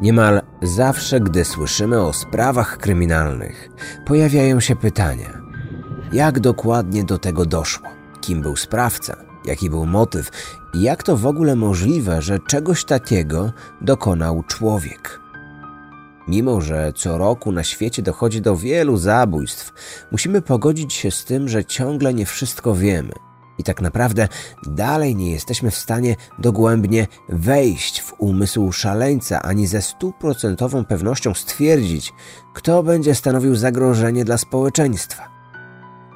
Niemal zawsze, gdy słyszymy o sprawach kryminalnych, pojawiają się pytania: jak dokładnie do tego doszło? Kim był sprawca? Jaki był motyw? I jak to w ogóle możliwe, że czegoś takiego dokonał człowiek? Mimo, że co roku na świecie dochodzi do wielu zabójstw, musimy pogodzić się z tym, że ciągle nie wszystko wiemy. I tak naprawdę dalej nie jesteśmy w stanie dogłębnie wejść w umysł szaleńca, ani ze stuprocentową pewnością stwierdzić, kto będzie stanowił zagrożenie dla społeczeństwa.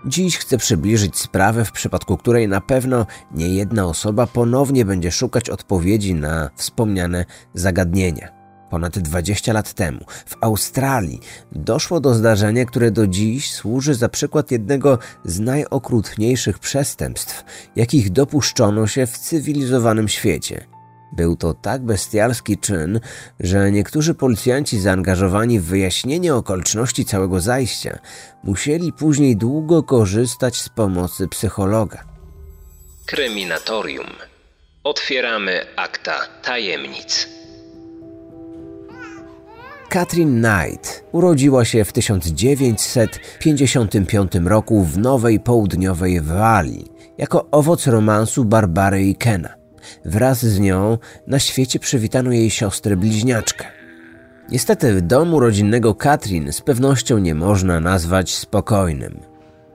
Dziś chcę przybliżyć sprawę, w przypadku której na pewno nie jedna osoba ponownie będzie szukać odpowiedzi na wspomniane zagadnienia. Ponad 20 lat temu w Australii doszło do zdarzenia, które do dziś służy za przykład jednego z najokrutniejszych przestępstw, jakich dopuszczono się w cywilizowanym świecie. Był to tak bestialski czyn, że niektórzy policjanci zaangażowani w wyjaśnienie okoliczności całego zajścia musieli później długo korzystać z pomocy psychologa. Kryminatorium. Otwieramy akta tajemnic. Katrin Knight urodziła się w 1955 roku w Nowej Południowej Walii jako owoc romansu Barbary i Kena. Wraz z nią na świecie przywitano jej siostrę bliźniaczkę. Niestety domu rodzinnego Katrin z pewnością nie można nazwać spokojnym.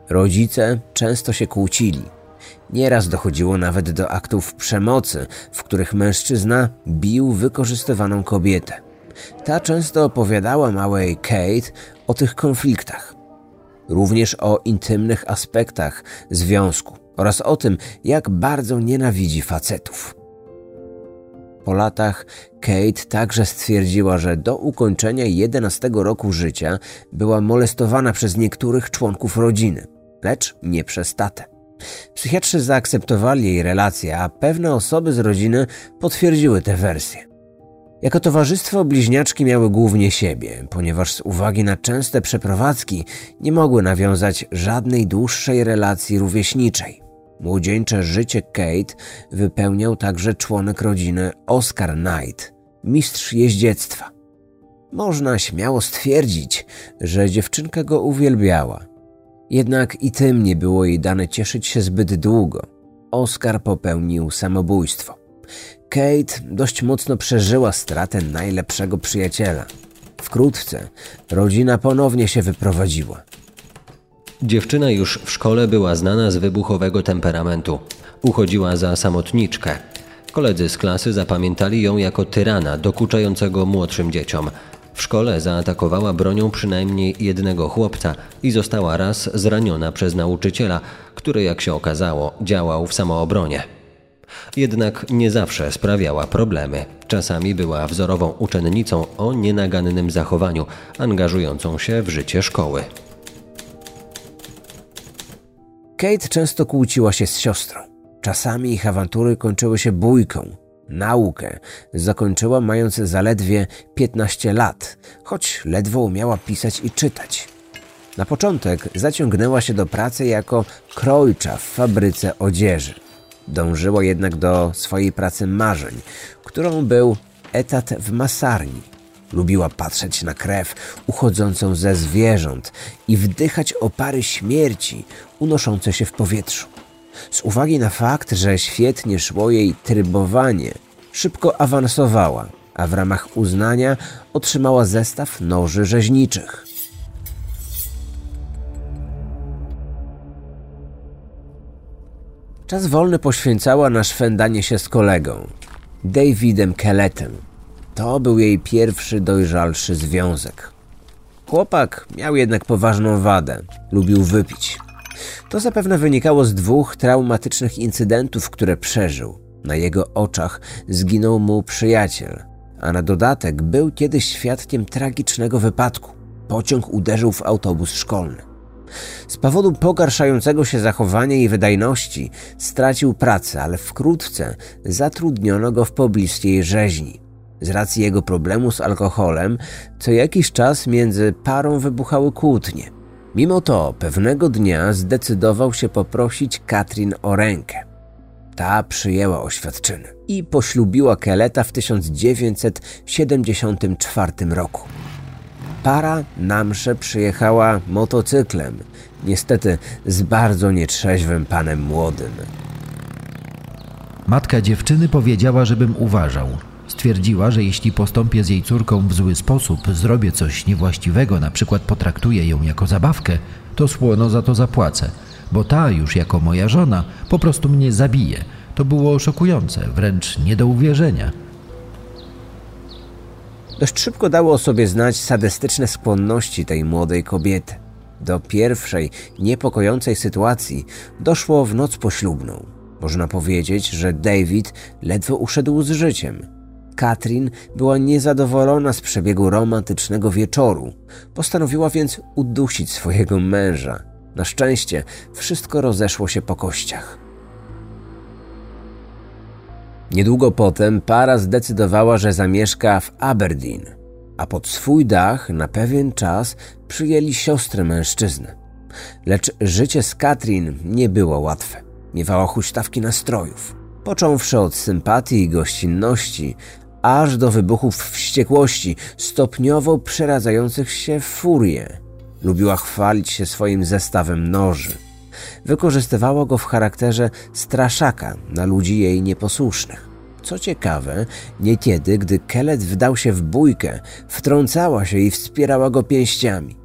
Rodzice często się kłócili. Nieraz dochodziło nawet do aktów przemocy, w których mężczyzna bił wykorzystywaną kobietę. Ta często opowiadała małej Kate o tych konfliktach, również o intymnych aspektach związku oraz o tym, jak bardzo nienawidzi facetów. Po latach Kate także stwierdziła, że do ukończenia 11 roku życia była molestowana przez niektórych członków rodziny, lecz nie przez tatę. Psychiatrzy zaakceptowali jej relację, a pewne osoby z rodziny potwierdziły tę wersję. Jako towarzystwo bliźniaczki miały głównie siebie, ponieważ z uwagi na częste przeprowadzki nie mogły nawiązać żadnej dłuższej relacji rówieśniczej. Młodzieńcze życie Kate wypełniał także członek rodziny Oscar Knight, mistrz jeździectwa. Można śmiało stwierdzić, że dziewczynka go uwielbiała. Jednak i tym nie było jej dane cieszyć się zbyt długo. Oscar popełnił samobójstwo. Kate dość mocno przeżyła stratę najlepszego przyjaciela. Wkrótce rodzina ponownie się wyprowadziła. Dziewczyna już w szkole była znana z wybuchowego temperamentu. Uchodziła za samotniczkę. Koledzy z klasy zapamiętali ją jako tyrana dokuczającego młodszym dzieciom. W szkole zaatakowała bronią przynajmniej jednego chłopca i została raz zraniona przez nauczyciela, który, jak się okazało, działał w samoobronie. Jednak nie zawsze sprawiała problemy. Czasami była wzorową uczennicą o nienagannym zachowaniu, angażującą się w życie szkoły. Kate często kłóciła się z siostrą. Czasami ich awantury kończyły się bójką. Naukę zakończyła mając zaledwie 15 lat, choć ledwo umiała pisać i czytać. Na początek zaciągnęła się do pracy jako krojcza w fabryce odzieży. Dążyła jednak do swojej pracy marzeń, którą był etat w masarni. Lubiła patrzeć na krew uchodzącą ze zwierząt i wdychać opary śmierci unoszące się w powietrzu. Z uwagi na fakt, że świetnie szło jej trybowanie, szybko awansowała, a w ramach uznania otrzymała zestaw noży rzeźniczych. Czas wolny poświęcała na szwendanie się z kolegą, Davidem Kelletem. To był jej pierwszy dojrzalszy związek. Chłopak miał jednak poważną wadę. Lubił wypić. To zapewne wynikało z dwóch traumatycznych incydentów, które przeżył. Na jego oczach zginął mu przyjaciel, a na dodatek był kiedyś świadkiem tragicznego wypadku. Pociąg uderzył w autobus szkolny. Z powodu pogarszającego się zachowania i wydajności stracił pracę, ale wkrótce zatrudniono go w pobliskiej rzeźni. Z racji jego problemu z alkoholem, co jakiś czas między parą wybuchały kłótnie. Mimo to pewnego dnia zdecydował się poprosić Katrin o rękę. Ta przyjęła oświadczyny i poślubiła Keleta w 1974 roku. Para na msze przyjechała motocyklem, niestety z bardzo nietrzeźwym panem młodym. Matka dziewczyny powiedziała, żebym uważał. Stwierdziła, że jeśli postąpię z jej córką w zły sposób, zrobię coś niewłaściwego, na przykład potraktuję ją jako zabawkę, to słono za to zapłacę, bo ta już jako moja żona po prostu mnie zabije. To było szokujące, wręcz nie do uwierzenia. Dość szybko dało o sobie znać sadystyczne skłonności tej młodej kobiety. Do pierwszej, niepokojącej sytuacji doszło w noc poślubną. Można powiedzieć, że David ledwo uszedł z życiem. Katrin była niezadowolona z przebiegu romantycznego wieczoru. Postanowiła więc udusić swojego męża. Na szczęście wszystko rozeszło się po kościach. Niedługo potem para zdecydowała, że zamieszka w Aberdeen, a pod swój dach na pewien czas przyjęli siostrę mężczyzny. Lecz życie z Katrin nie było łatwe. Miewała huśtawki nastrojów. Począwszy od sympatii i gościnności, aż do wybuchów wściekłości, stopniowo przeradzających się w furię. Lubiła chwalić się swoim zestawem noży. Wykorzystywała go w charakterze straszaka na ludzi jej nieposłusznych. Co ciekawe, niekiedy, gdy Kelet wdał się w bójkę, wtrącała się i wspierała go pięściami.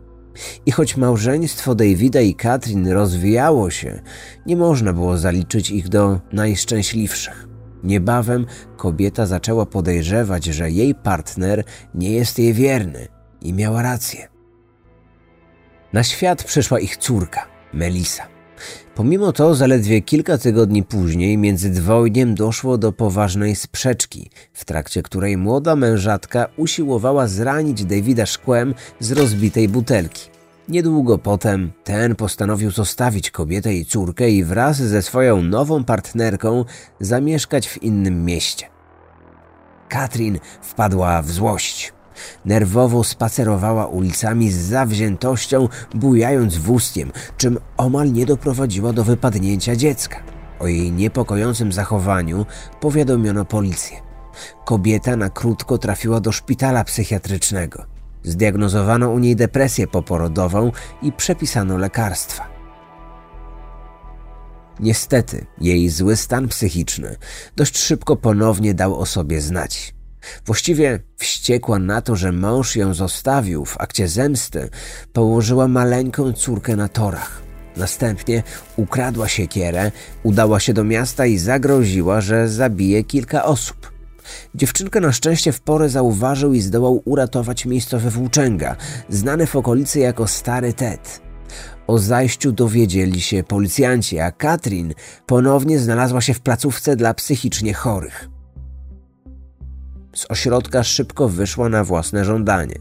I choć małżeństwo Davida i Katrin rozwijało się, nie można było zaliczyć ich do najszczęśliwszych. Niebawem kobieta zaczęła podejrzewać, że jej partner nie jest jej wierny i miała rację. Na świat przyszła ich córka, Melisa. Pomimo to, zaledwie kilka tygodni później między dwojniem doszło do poważnej sprzeczki, w trakcie której młoda mężatka usiłowała zranić Davida szkłem z rozbitej butelki. Niedługo potem ten postanowił zostawić kobietę i córkę i wraz ze swoją nową partnerką zamieszkać w innym mieście. Katrin wpadła w złość. Nerwowo spacerowała ulicami z zawziętością, bujając wózkiem, czym omal nie doprowadziła do wypadnięcia dziecka. O jej niepokojącym zachowaniu powiadomiono policję. Kobieta na krótko trafiła do szpitala psychiatrycznego. Zdiagnozowano u niej depresję poporodową i przepisano lekarstwa. Niestety, jej zły stan psychiczny dość szybko ponownie dał o sobie znać. Właściwie wściekła na to, że mąż ją zostawił w akcie zemsty, położyła maleńką córkę na torach. Następnie ukradła siekierę, udała się do miasta i zagroziła, że zabije kilka osób. Dziewczynkę na szczęście w porę zauważył i zdołał uratować miejscowy włóczęga, znany w okolicy jako Stary Ted. O zajściu dowiedzieli się policjanci, a Katrin ponownie znalazła się w placówce dla psychicznie chorych. Z ośrodka szybko wyszła na własne żądanie.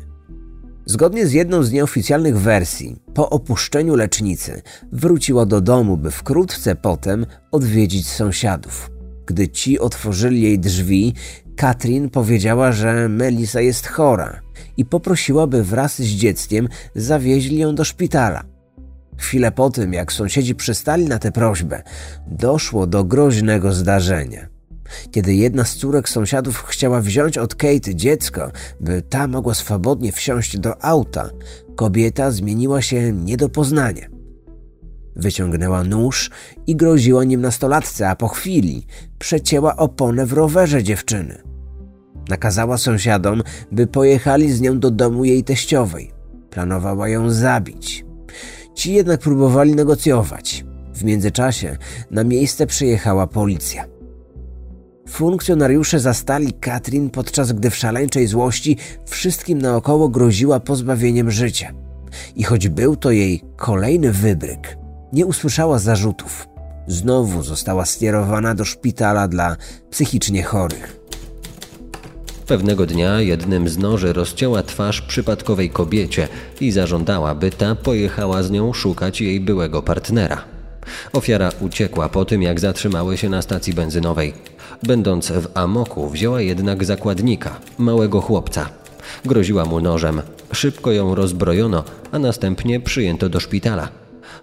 Zgodnie z jedną z nieoficjalnych wersji, po opuszczeniu lecznicy wróciła do domu, by wkrótce potem odwiedzić sąsiadów. Gdy ci otworzyli jej drzwi, Katrin powiedziała, że Melisa jest chora i poprosiła, by wraz z dzieckiem zawieźli ją do szpitala. Chwilę po tym, jak sąsiedzi przystali na tę prośbę, doszło do groźnego zdarzenia. Kiedy jedna z córek sąsiadów chciała wziąć od Kate dziecko, by ta mogła swobodnie wsiąść do auta, kobieta zmieniła się nie do poznania. Wyciągnęła nóż i groziła nim nastolatce, a po chwili przecięła oponę w rowerze dziewczyny. Nakazała sąsiadom, by pojechali z nią do domu jej teściowej. Planowała ją zabić. Ci jednak próbowali negocjować. W międzyczasie na miejsce przyjechała policja. Funkcjonariusze zastali Katrin, podczas gdy w szaleńczej złości wszystkim naokoło groziła pozbawieniem życia. I choć był to jej kolejny wybryk, nie usłyszała zarzutów. Znowu została skierowana do szpitala dla psychicznie chorych. Pewnego dnia jednym z noży rozcięła twarz przypadkowej kobiecie i zażądała, by ta pojechała z nią szukać jej byłego partnera. Ofiara uciekła po tym, jak zatrzymały się na stacji benzynowej. Będąc w amoku, wzięła jednak zakładnika, małego chłopca. Groziła mu nożem. Szybko ją rozbrojono, a następnie przyjęto do szpitala.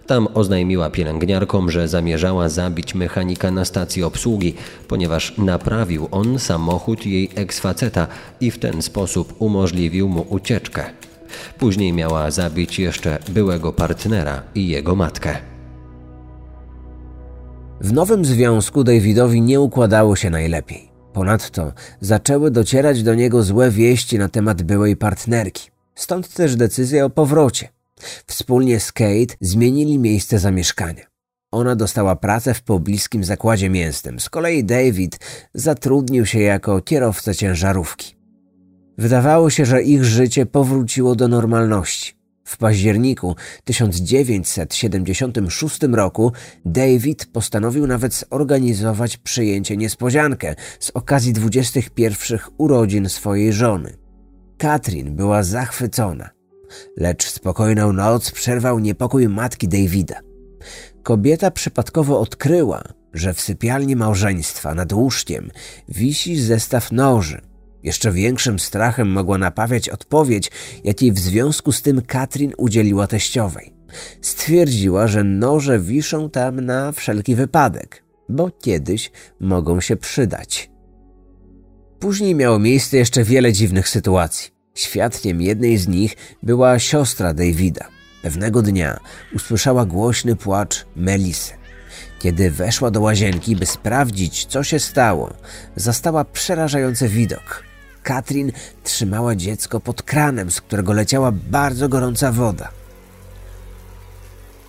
Tam oznajmiła pielęgniarkom, że zamierzała zabić mechanika na stacji obsługi, ponieważ naprawił on samochód jej eksfaceta i w ten sposób umożliwił mu ucieczkę. Później miała zabić jeszcze byłego partnera i jego matkę. W nowym związku Davidowi nie układało się najlepiej. Ponadto zaczęły docierać do niego złe wieści na temat byłej partnerki. Stąd też decyzja o powrocie. Wspólnie z Kate zmienili miejsce zamieszkania. Ona dostała pracę w pobliskim zakładzie mięsnym. Z kolei David zatrudnił się jako kierowca ciężarówki. Wydawało się, że ich życie powróciło do normalności. W październiku 1976 roku David postanowił nawet zorganizować przyjęcie niespodziankę z okazji 21 urodzin swojej żony. Katrin była zachwycona, lecz spokojną noc przerwał niepokój matki Davida. Kobieta przypadkowo odkryła, że w sypialni małżeństwa nad łóżkiem wisi zestaw noży, jeszcze większym strachem mogła napawiać odpowiedź, jakiej w związku z tym Katrin udzieliła teściowej. Stwierdziła, że noże wiszą tam na wszelki wypadek, bo kiedyś mogą się przydać. Później miało miejsce jeszcze wiele dziwnych sytuacji. Świadkiem jednej z nich była siostra Davida. Pewnego dnia usłyszała głośny płacz Melisy. Kiedy weszła do łazienki, by sprawdzić, co się stało, zastała przerażający widok. Katrin trzymała dziecko pod kranem, z którego leciała bardzo gorąca woda.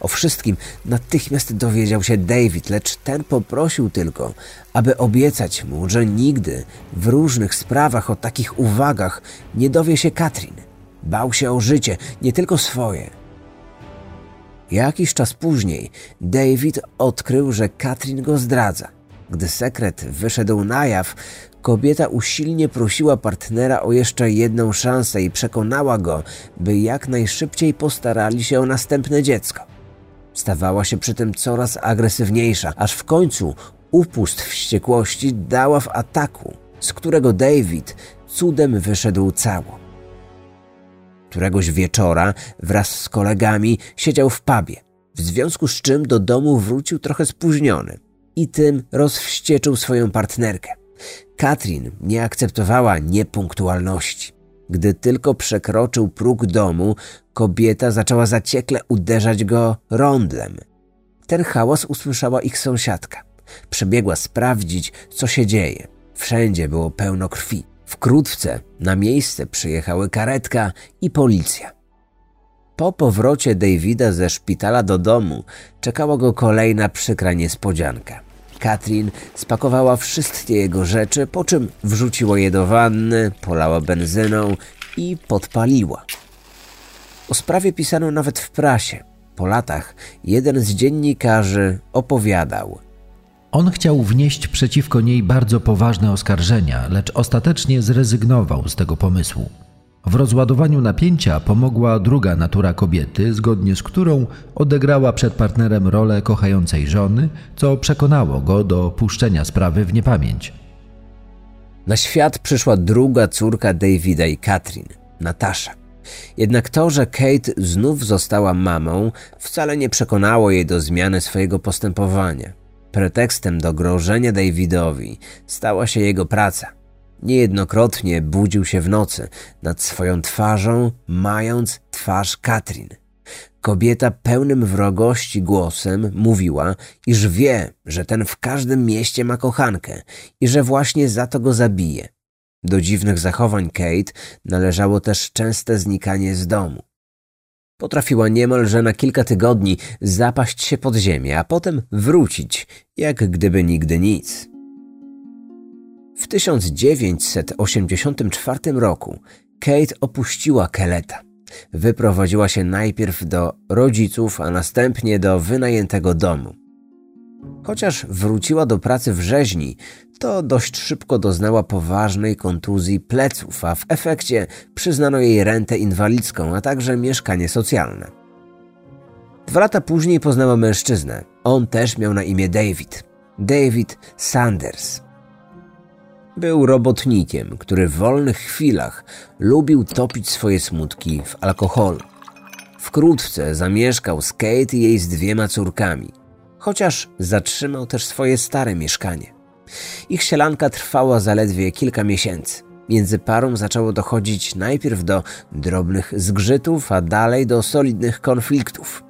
O wszystkim natychmiast dowiedział się David, lecz ten poprosił tylko, aby obiecać mu, że nigdy w różnych sprawach o takich uwagach nie dowie się Katrin. Bał się o życie, nie tylko swoje. Jakiś czas później David odkrył, że Katrin go zdradza. Gdy sekret wyszedł na jaw, kobieta usilnie prosiła partnera o jeszcze jedną szansę i przekonała go, by jak najszybciej postarali się o następne dziecko. Stawała się przy tym coraz agresywniejsza, aż w końcu upust wściekłości dała w ataku, z którego David cudem wyszedł cało. Któregoś wieczora wraz z kolegami siedział w pubie, w związku z czym do domu wrócił trochę spóźniony i tym rozwścieczył swoją partnerkę. Katrin nie akceptowała niepunktualności. Gdy tylko przekroczył próg domu, kobieta zaczęła zaciekle uderzać go rondlem. Ten hałas usłyszała ich sąsiadka. Przebiegła sprawdzić, co się dzieje. Wszędzie było pełno krwi. Wkrótce na miejsce przyjechały karetka i policja. Po powrocie Davida ze szpitala do domu czekała go kolejna przykra niespodzianka. Katrin spakowała wszystkie jego rzeczy, po czym wrzuciła je do wanny, polała benzyną i podpaliła. O sprawie pisano nawet w prasie. Po latach jeden z dziennikarzy opowiadał. On chciał wnieść przeciwko niej bardzo poważne oskarżenia, lecz ostatecznie zrezygnował z tego pomysłu. W rozładowaniu napięcia pomogła druga natura kobiety, zgodnie z którą odegrała przed partnerem rolę kochającej żony, co przekonało go do puszczenia sprawy w niepamięć. Na świat przyszła druga córka Davida i Katrin, Natasza. Jednak to, że Kate znów została mamą, wcale nie przekonało jej do zmiany swojego postępowania. Pretekstem do grożenia Davidowi stała się jego praca. Niejednokrotnie budził się w nocy nad swoją twarzą, mając twarz Katrin. Kobieta pełnym wrogości głosem mówiła, iż wie, że ten w każdym mieście ma kochankę i że właśnie za to go zabije. Do dziwnych zachowań Kate należało też częste znikanie z domu. Potrafiła niemalże na kilka tygodni zapaść się pod ziemię, a potem wrócić, jak gdyby nigdy nic. W 1984 roku Kate opuściła Keleta. Wyprowadziła się najpierw do rodziców, a następnie do wynajętego domu. Chociaż wróciła do pracy w rzeźni, to dość szybko doznała poważnej kontuzji pleców, a w efekcie przyznano jej rentę inwalidzką, a także mieszkanie socjalne. Dwa lata później poznała mężczyznę. On też miał na imię David. David Sanders. Był robotnikiem, który w wolnych chwilach lubił topić swoje smutki w alkoholu. Wkrótce zamieszkał z Kate i jej z dwiema córkami, chociaż zatrzymał też swoje stare mieszkanie. Ich sielanka trwała zaledwie kilka miesięcy. Między parą zaczęło dochodzić najpierw do drobnych zgrzytów, a dalej do solidnych konfliktów.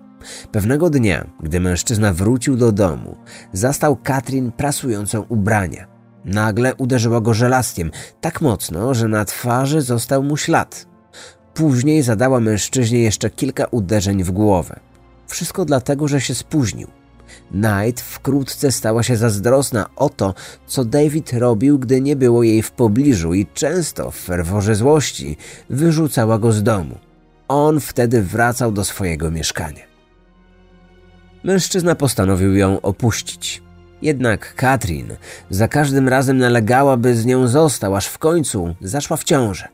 Pewnego dnia, gdy mężczyzna wrócił do domu, zastał Katrin prasującą ubrania. Nagle uderzyła go żelastiem tak mocno, że na twarzy został mu ślad. Później zadała mężczyźnie jeszcze kilka uderzeń w głowę. Wszystko dlatego, że się spóźnił. Knight wkrótce stała się zazdrosna o to, co David robił, gdy nie było jej w pobliżu i często w ferworze złości wyrzucała go z domu. On wtedy wracał do swojego mieszkania. Mężczyzna postanowił ją opuścić. Jednak Katrin za każdym razem nalegała, by z nią został, aż w końcu zaszła w ciążę.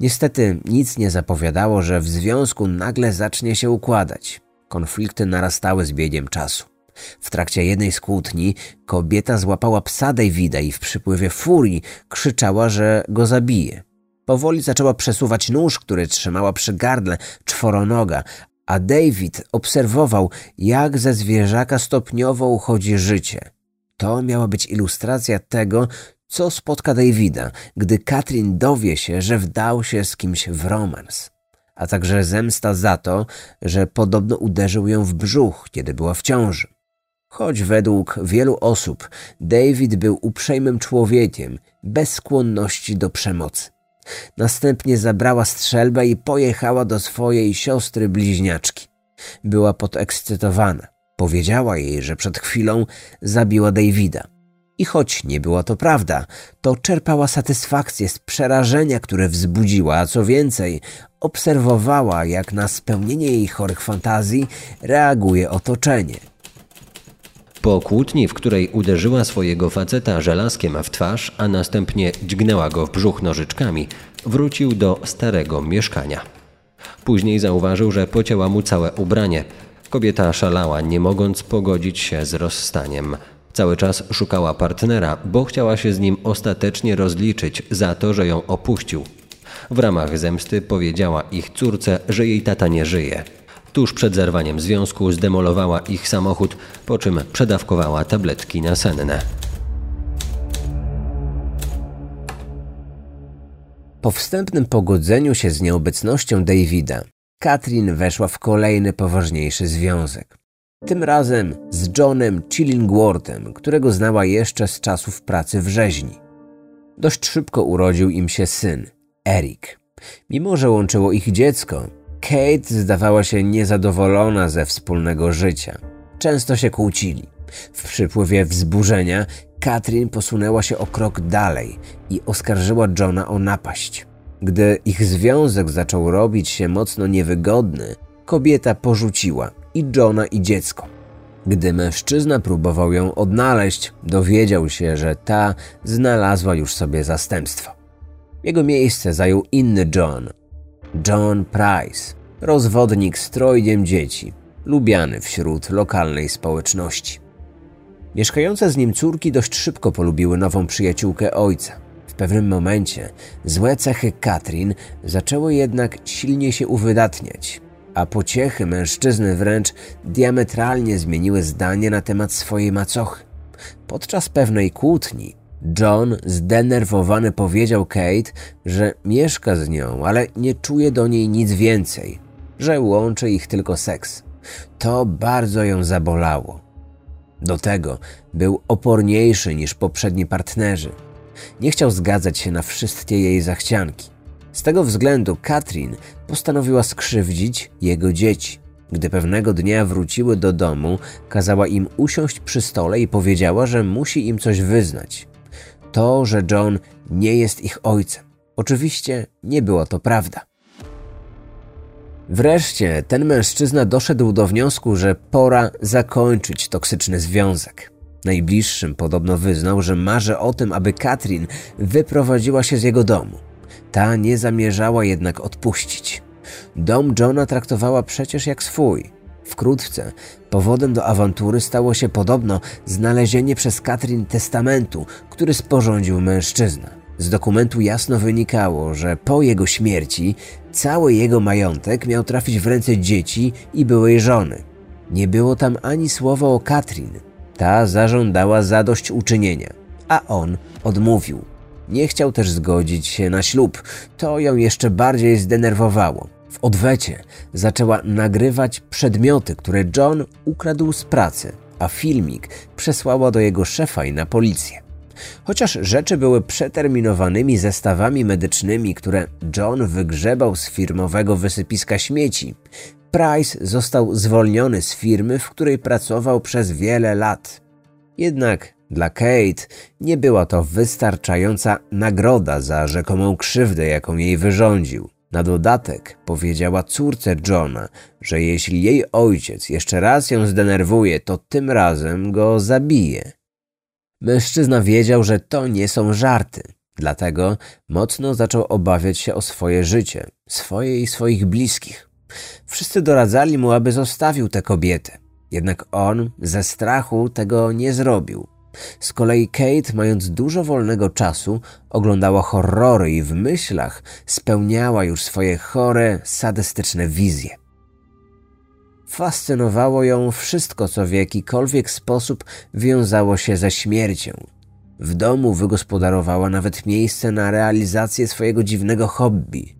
Niestety nic nie zapowiadało, że w związku nagle zacznie się układać. Konflikty narastały z biegiem czasu. W trakcie jednej z kłótni kobieta złapała psa Davida i w przypływie furii krzyczała, że go zabije. Powoli zaczęła przesuwać nóż, który trzymała przy gardle czworonoga, a David obserwował, jak ze zwierzaka stopniowo uchodzi życie. To miała być ilustracja tego, co spotka Davida, gdy Katrin dowie się, że wdał się z kimś w romans, a także zemsta za to, że podobno uderzył ją w brzuch, kiedy była w ciąży. Choć według wielu osób David był uprzejmym człowiekiem, bez skłonności do przemocy. Następnie zabrała strzelbę i pojechała do swojej siostry bliźniaczki. Była podekscytowana. Powiedziała jej, że przed chwilą zabiła Davida. I choć nie była to prawda, to czerpała satysfakcję z przerażenia, które wzbudziła, a co więcej, obserwowała, jak na spełnienie jej chorych fantazji reaguje otoczenie – po kłótni, w której uderzyła swojego faceta żelazkiem w twarz, a następnie dźgnęła go w brzuch nożyczkami, wrócił do starego mieszkania. Później zauważył, że pocięła mu całe ubranie. Kobieta szalała, nie mogąc pogodzić się z rozstaniem. Cały czas szukała partnera, bo chciała się z nim ostatecznie rozliczyć za to, że ją opuścił. W ramach zemsty powiedziała ich córce, że jej tata nie żyje. Tuż przed zerwaniem związku zdemolowała ich samochód, po czym przedawkowała tabletki nasenne. Po wstępnym pogodzeniu się z nieobecnością Davida, Katrin weszła w kolejny poważniejszy związek. Tym razem z Johnem Chillingworthem, którego znała jeszcze z czasów pracy w rzeźni. Dość szybko urodził im się syn, Eric. Mimo, że łączyło ich dziecko, Kate zdawała się niezadowolona ze wspólnego życia. Często się kłócili. W przypływie wzburzenia Katrin posunęła się o krok dalej i oskarżyła Johna o napaść. Gdy ich związek zaczął robić się mocno niewygodny, kobieta porzuciła i Johna i dziecko. Gdy mężczyzna próbował ją odnaleźć, dowiedział się, że ta znalazła już sobie zastępstwo. Jego miejsce zajął inny John, John Price, rozwodnik z trojgiem dzieci, lubiany wśród lokalnej społeczności. Mieszkające z nim córki dość szybko polubiły nową przyjaciółkę ojca. W pewnym momencie złe cechy Katrin zaczęły jednak silnie się uwydatniać, a pociechy mężczyzny wręcz diametralnie zmieniły zdanie na temat swojej macochy. Podczas pewnej kłótni John, zdenerwowany, powiedział Kate, że mieszka z nią, ale nie czuje do niej nic więcej, że łączy ich tylko seks. To bardzo ją zabolało. Do tego był oporniejszy niż poprzedni partnerzy. Nie chciał zgadzać się na wszystkie jej zachcianki. Z tego względu Katrin postanowiła skrzywdzić jego dzieci. Gdy pewnego dnia wróciły do domu, kazała im usiąść przy stole i powiedziała, że musi im coś wyznać to, że John nie jest ich ojcem. Oczywiście nie było to prawda. Wreszcie ten mężczyzna doszedł do wniosku, że pora zakończyć toksyczny związek. Najbliższym podobno wyznał, że marzy o tym, aby Katrin wyprowadziła się z jego domu. Ta nie zamierzała jednak odpuścić. Dom Johna traktowała przecież jak swój. Wkrótce powodem do awantury stało się podobno znalezienie przez Katrin testamentu, który sporządził mężczyzna. Z dokumentu jasno wynikało, że po jego śmierci cały jego majątek miał trafić w ręce dzieci i byłej żony. Nie było tam ani słowa o Katrin. Ta zażądała zadośćuczynienia, a on odmówił. Nie chciał też zgodzić się na ślub. To ją jeszcze bardziej zdenerwowało. W odwecie zaczęła nagrywać przedmioty, które John ukradł z pracy, a filmik przesłała do jego szefa i na policję. Chociaż rzeczy były przeterminowanymi zestawami medycznymi, które John wygrzebał z firmowego wysypiska śmieci, Price został zwolniony z firmy, w której pracował przez wiele lat. Jednak dla Kate nie była to wystarczająca nagroda za rzekomą krzywdę, jaką jej wyrządził. Na dodatek powiedziała córce Johna, że jeśli jej ojciec jeszcze raz ją zdenerwuje, to tym razem go zabije. Mężczyzna wiedział, że to nie są żarty, dlatego mocno zaczął obawiać się o swoje życie, swoje i swoich bliskich. Wszyscy doradzali mu, aby zostawił tę kobietę, jednak on ze strachu tego nie zrobił. Z kolei Kate, mając dużo wolnego czasu, oglądała horrory i w myślach spełniała już swoje chore, sadystyczne wizje. Fascynowało ją wszystko, co w jakikolwiek sposób wiązało się ze śmiercią. W domu wygospodarowała nawet miejsce na realizację swojego dziwnego hobby.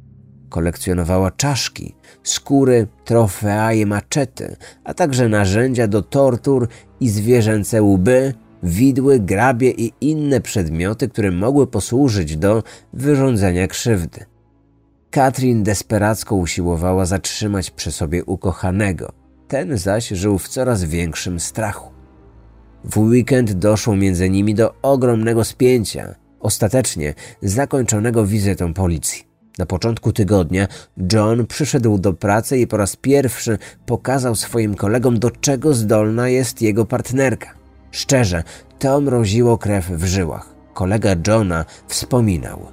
Kolekcjonowała czaszki, skóry, trofea i maczety, a także narzędzia do tortur i zwierzęce łby, widły, grabie i inne przedmioty, które mogły posłużyć do wyrządzenia krzywdy. Katrin desperacko usiłowała zatrzymać przy sobie ukochanego, ten zaś żył w coraz większym strachu. W weekend doszło między nimi do ogromnego spięcia, ostatecznie zakończonego wizytą policji. Na początku tygodnia John przyszedł do pracy i po raz pierwszy pokazał swoim kolegom, do czego zdolna jest jego partnerka. Szczerze, to mroziło krew w żyłach. Kolega Johna wspominał.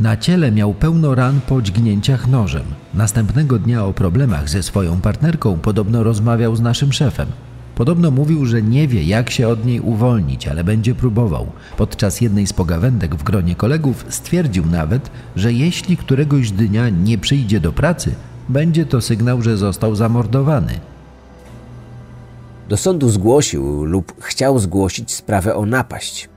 Na ciele miał pełno ran po dźgnięciach nożem. Następnego dnia o problemach ze swoją partnerką podobno rozmawiał z naszym szefem. Podobno mówił, że nie wie, jak się od niej uwolnić, ale będzie próbował. Podczas jednej z pogawędek w gronie kolegów stwierdził nawet, że jeśli któregoś dnia nie przyjdzie do pracy, będzie to sygnał, że został zamordowany. Do sądu zgłosił lub chciał zgłosić sprawę o napaść.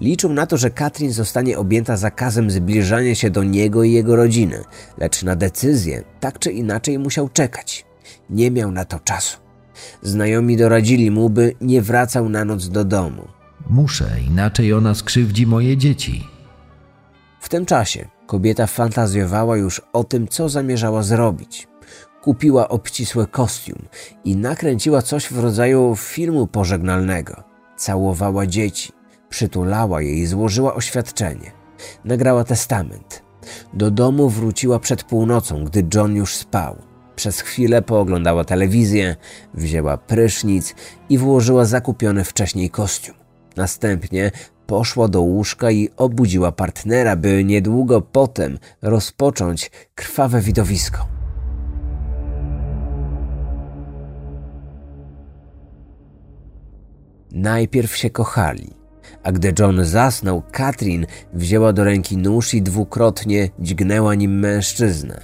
Liczył na to, że Katrin zostanie objęta zakazem zbliżania się do niego i jego rodziny, lecz na decyzję tak czy inaczej musiał czekać. Nie miał na to czasu. Znajomi doradzili mu, by nie wracał na noc do domu. Muszę, inaczej ona skrzywdzi moje dzieci. W tym czasie kobieta fantazjowała już o tym, co zamierzała zrobić. Kupiła obcisły kostium i nakręciła coś w rodzaju filmu pożegnalnego. Całowała dzieci, przytulała je i złożyła oświadczenie. Nagrała testament. Do domu wróciła przed północą, gdy John już spał. Przez chwilę pooglądała telewizję, wzięła prysznic i włożyła zakupiony wcześniej kostium. Następnie poszła do łóżka i obudziła partnera, by niedługo potem rozpocząć krwawe widowisko. Najpierw się kochali, a gdy John zasnął, Katrin wzięła do ręki nóż i dwukrotnie dźgnęła nim mężczyznę.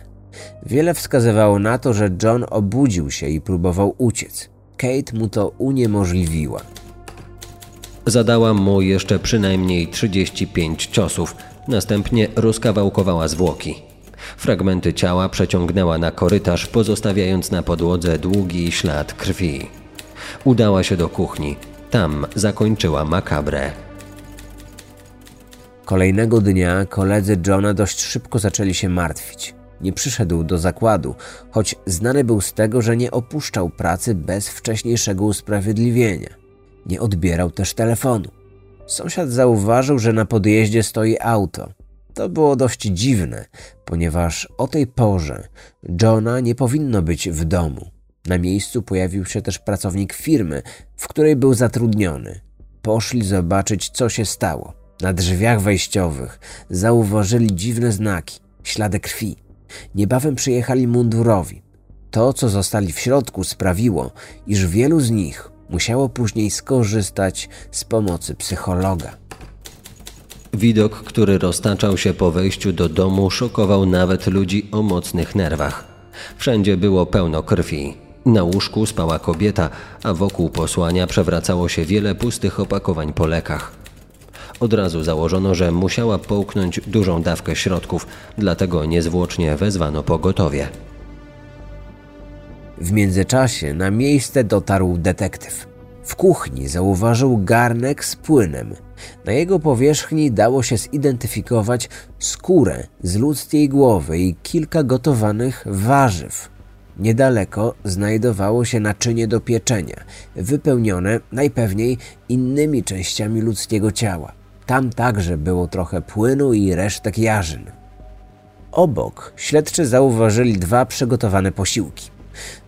Wiele wskazywało na to, że John obudził się i próbował uciec. Kate mu to uniemożliwiła. Zadała mu jeszcze przynajmniej 35 ciosów, następnie rozkawałkowała zwłoki. Fragmenty ciała przeciągnęła na korytarz, pozostawiając na podłodze długi ślad krwi. Udała się do kuchni. Tam zakończyła makabrę. Kolejnego dnia koledzy Johna dość szybko zaczęli się martwić. Nie przyszedł do zakładu, choć znany był z tego, że nie opuszczał pracy bez wcześniejszego usprawiedliwienia. Nie odbierał też telefonu. Sąsiad zauważył, że na podjeździe stoi auto. To było dość dziwne, ponieważ o tej porze Johna nie powinno być w domu. Na miejscu pojawił się też pracownik firmy, w której był zatrudniony. Poszli zobaczyć, co się stało. Na drzwiach wejściowych zauważyli dziwne znaki, ślady krwi. Niebawem przyjechali mundurowi. To, co zostali w środku, sprawiło, iż wielu z nich musiało później skorzystać z pomocy psychologa. Widok, który roztaczał się po wejściu do domu, szokował nawet ludzi o mocnych nerwach. Wszędzie było pełno krwi. Na łóżku spała kobieta, a wokół posłania przewracało się wiele pustych opakowań po lekach. Od razu założono, że musiała połknąć dużą dawkę środków, dlatego niezwłocznie wezwano pogotowie. W międzyczasie na miejsce dotarł detektyw. W kuchni zauważył garnek z płynem. Na jego powierzchni dało się zidentyfikować skórę z ludzkiej głowy i kilka gotowanych warzyw. Niedaleko znajdowało się naczynie do pieczenia, wypełnione najpewniej innymi częściami ludzkiego ciała. Tam także było trochę płynu i resztek jarzyn. Obok śledczy zauważyli dwa przygotowane posiłki.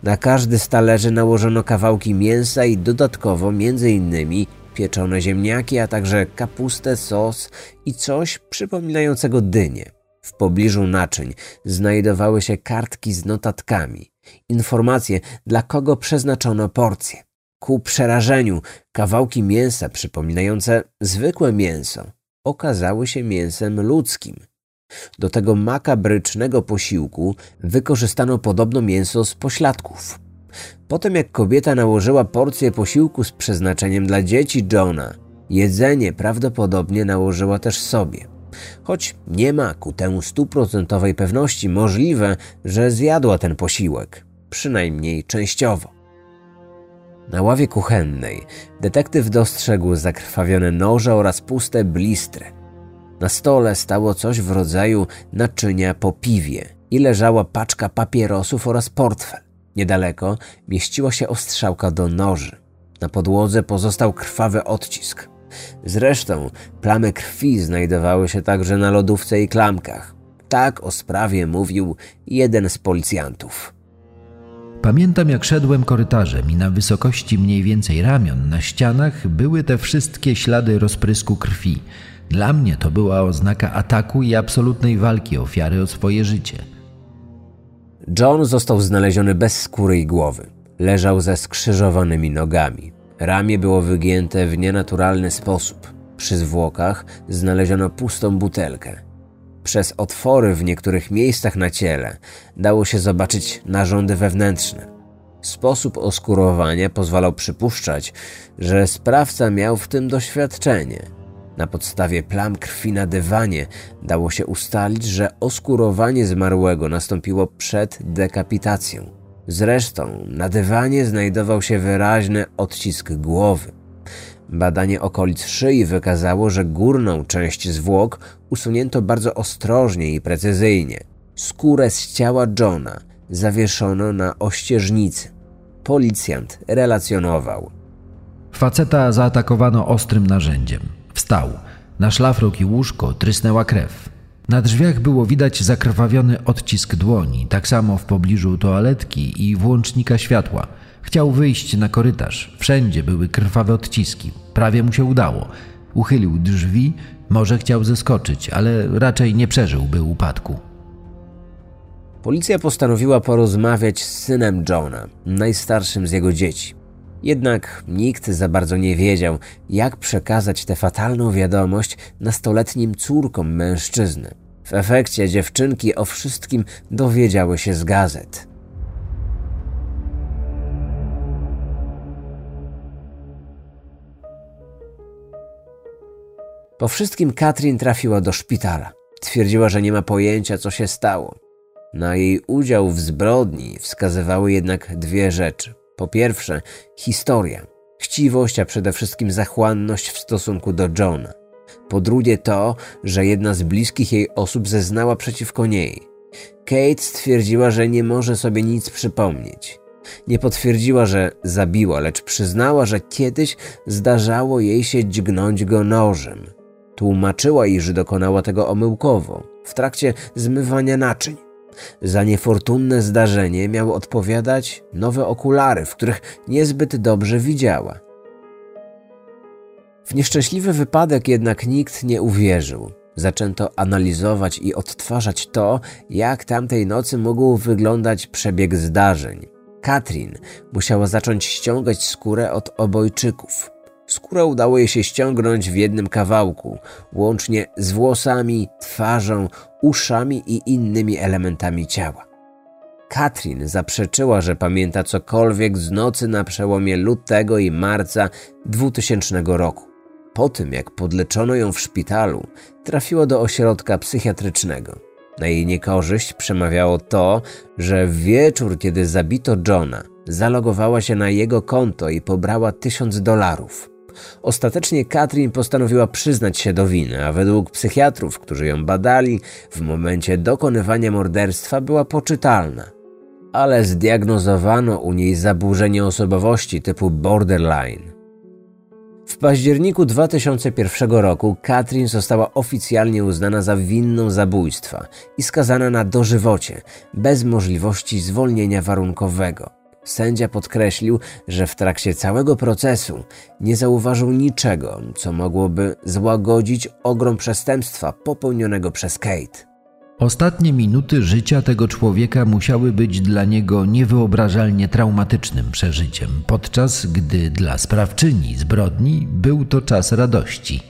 Na każdy z talerzy nałożono kawałki mięsa i dodatkowo innymi pieczone ziemniaki, a także kapustę, sos i coś przypominającego dynię. W pobliżu naczyń znajdowały się kartki z notatkami, informacje dla kogo przeznaczono porcję. Ku przerażeniu kawałki mięsa przypominające zwykłe mięso okazały się mięsem ludzkim. Do tego makabrycznego posiłku wykorzystano podobno mięso z pośladków. Potem jak kobieta nałożyła porcję posiłku z przeznaczeniem dla dzieci Johna, jedzenie prawdopodobnie nałożyła też sobie. Choć nie ma ku temu stuprocentowej pewności, możliwe, że zjadła ten posiłek, przynajmniej częściowo. Na ławie kuchennej detektyw dostrzegł zakrwawione noże oraz puste blistry. Na stole stało coś w rodzaju naczynia po piwie i leżała paczka papierosów oraz portfel. Niedaleko mieściła się ostrzałka do noży. Na podłodze pozostał krwawy odcisk. Zresztą plamy krwi znajdowały się także na lodówce i klamkach. Tak o sprawie mówił jeden z policjantów. Pamiętam, jak szedłem korytarzem i na wysokości mniej więcej ramion na ścianach były te wszystkie ślady rozprysku krwi. Dla mnie to była oznaka ataku i absolutnej walki ofiary o swoje życie. John został znaleziony bez skóry i głowy. Leżał ze skrzyżowanymi nogami. Ramię było wygięte w nienaturalny sposób. Przy zwłokach znaleziono pustą butelkę. Przez otwory w niektórych miejscach na ciele dało się zobaczyć narządy wewnętrzne. Sposób oskurowania pozwalał przypuszczać, że sprawca miał w tym doświadczenie. Na podstawie plam krwi na dywanie dało się ustalić, że oskurowanie zmarłego nastąpiło przed dekapitacją. Zresztą na dywanie znajdował się wyraźny odcisk głowy. Badanie okolic szyi wykazało, że górną część zwłok usunięto bardzo ostrożnie i precyzyjnie. Skórę z ciała Johna zawieszono na ościeżnicy. Policjant relacjonował. Faceta zaatakowano ostrym narzędziem. Wstał. Na szlafrok i łóżko trysnęła krew. Na drzwiach było widać zakrwawiony odcisk dłoni, tak samo w pobliżu toaletki i włącznika światła. Chciał wyjść na korytarz. Wszędzie były krwawe odciski. Prawie mu się udało. Uchylił drzwi, może chciał zeskoczyć, ale raczej nie przeżyłby upadku. Policja postanowiła porozmawiać z synem Johna, najstarszym z jego dzieci. Jednak nikt za bardzo nie wiedział, jak przekazać tę fatalną wiadomość nastoletnim córkom mężczyzny. W efekcie dziewczynki o wszystkim dowiedziały się z gazet. Po wszystkim Katrin trafiła do szpitala. Twierdziła, że nie ma pojęcia, co się stało. Na jej udział w zbrodni wskazywały jednak dwie rzeczy. Po pierwsze, historia, chciwość, a przede wszystkim zachłanność w stosunku do Johna. Po drugie, to, że jedna z bliskich jej osób zeznała przeciwko niej. Kate stwierdziła, że nie może sobie nic przypomnieć. Nie potwierdziła, że zabiła, lecz przyznała, że kiedyś zdarzało jej się dźgnąć go nożem. Tłumaczyła, iż dokonała tego omyłkowo, w trakcie zmywania naczyń. Za niefortunne zdarzenie miały odpowiadać nowe okulary, w których niezbyt dobrze widziała. W nieszczęśliwy wypadek jednak nikt nie uwierzył. Zaczęto analizować i odtwarzać to, jak tamtej nocy mógł wyglądać przebieg zdarzeń. Katrin musiała zacząć ściągać skórę od obojczyków. Skórę udało jej się ściągnąć w jednym kawałku, łącznie z włosami, twarzą, uszami i innymi elementami ciała. Katrin zaprzeczyła, że pamięta cokolwiek z nocy na przełomie lutego i marca 2000 roku. Po tym, jak podleczono ją w szpitalu, trafiła do ośrodka psychiatrycznego. Na jej niekorzyść przemawiało to, że w wieczór, kiedy zabito Johna, zalogowała się na jego konto i pobrała tysiąc dolarów. Ostatecznie Katrin postanowiła przyznać się do winy, a według psychiatrów, którzy ją badali, w momencie dokonywania morderstwa była poczytalna. Ale zdiagnozowano u niej zaburzenie osobowości typu borderline. W październiku 2001 roku Katrin została oficjalnie uznana za winną zabójstwa i skazana na dożywocie, bez możliwości zwolnienia warunkowego. Sędzia podkreślił, że w trakcie całego procesu nie zauważył niczego, co mogłoby złagodzić ogrom przestępstwa popełnionego przez Kate. Ostatnie minuty życia tego człowieka musiały być dla niego niewyobrażalnie traumatycznym przeżyciem, podczas gdy dla sprawczyni zbrodni był to czas radości.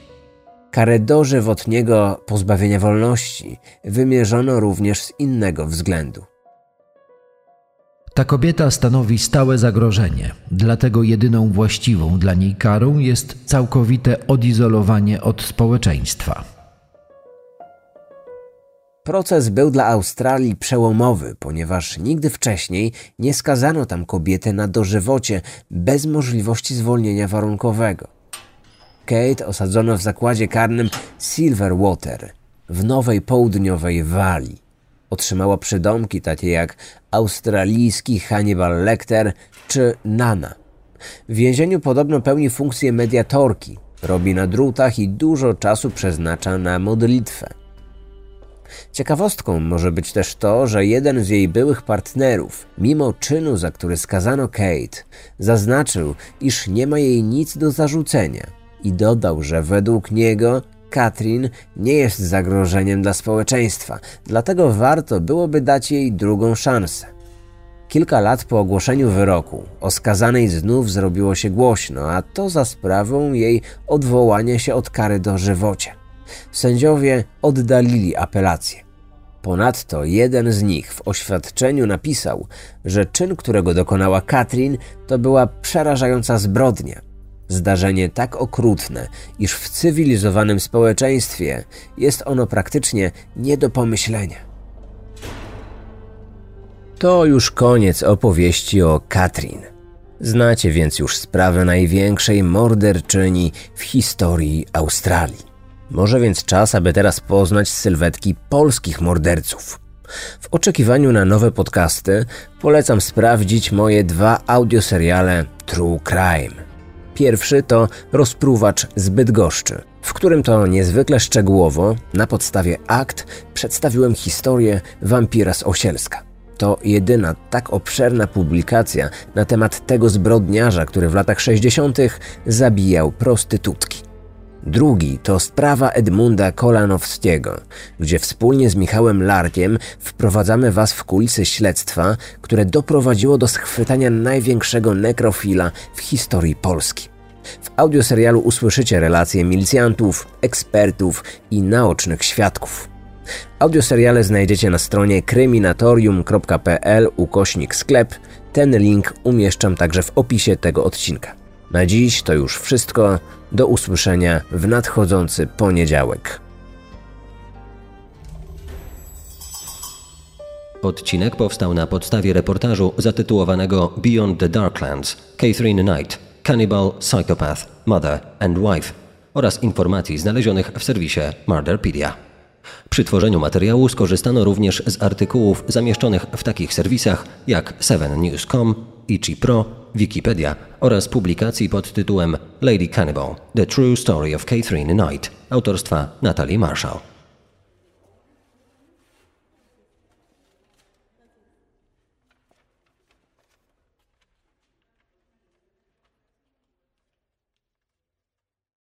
Karę dożywotniego pozbawienia wolności wymierzono również z innego względu. Ta kobieta stanowi stałe zagrożenie, dlatego jedyną właściwą dla niej karą jest całkowite odizolowanie od społeczeństwa. Proces był dla Australii przełomowy, ponieważ nigdy wcześniej nie skazano tam kobiety na dożywocie bez możliwości zwolnienia warunkowego. Kate osadzono w zakładzie karnym Silverwater w Nowej Południowej Walii. Otrzymała przydomki takie jak australijski Hannibal Lecter czy Nana. W więzieniu podobno pełni funkcję mediatorki, robi na drutach i dużo czasu przeznacza na modlitwę. Ciekawostką może być też to, że jeden z jej byłych partnerów, mimo czynu, za który skazano Kate, zaznaczył, iż nie ma jej nic do zarzucenia i dodał, że według niego Katrin nie jest zagrożeniem dla społeczeństwa, dlatego warto byłoby dać jej drugą szansę. Kilka lat po ogłoszeniu wyroku o skazanej znów zrobiło się głośno, a to za sprawą jej odwołania się od kary dożywocia. Sędziowie oddalili apelację. Ponadto jeden z nich w oświadczeniu napisał, że czyn, którego dokonała Katrin, to była przerażająca zbrodnia. Zdarzenie tak okrutne, iż w cywilizowanym społeczeństwie jest ono praktycznie nie do pomyślenia. To już koniec opowieści o Katrin. Znacie więc już sprawę największej morderczyni w historii Australii. Może więc czas, aby teraz poznać sylwetki polskich morderców. W oczekiwaniu na nowe podcasty polecam sprawdzić moje dwa audioseriale True Crime. Pierwszy to Rozpruwacz z Bydgoszczy, w którym to niezwykle szczegółowo, na podstawie akt, przedstawiłem historię wampira z Osielska. To jedyna tak obszerna publikacja na temat tego zbrodniarza, który w latach 60. zabijał prostytutki. Drugi to sprawa Edmunda Kolanowskiego, gdzie wspólnie z Michałem Larkiem wprowadzamy Was w kulisy śledztwa, które doprowadziło do schwytania największego nekrofila w historii Polski. W audioserialu usłyszycie relacje milicjantów, ekspertów i naocznych świadków. Audioseriale znajdziecie na stronie kryminatorium.pl ukośnik sklep. Ten link umieszczam także w opisie tego odcinka. Na dziś to już wszystko. Do usłyszenia w nadchodzący poniedziałek. Odcinek powstał na podstawie reportażu zatytułowanego Beyond the Darklands Catherine Knight, Cannibal, Psychopath, Mother and Wife oraz informacji znalezionych w serwisie Murderpedia. Przy tworzeniu materiału skorzystano również z artykułów zamieszczonych w takich serwisach jak 7news.com, Ichi Pro, Wikipedia oraz publikacji pod tytułem Lady Cannibal – The True Story of Catherine Knight autorstwa Natalie Marshall.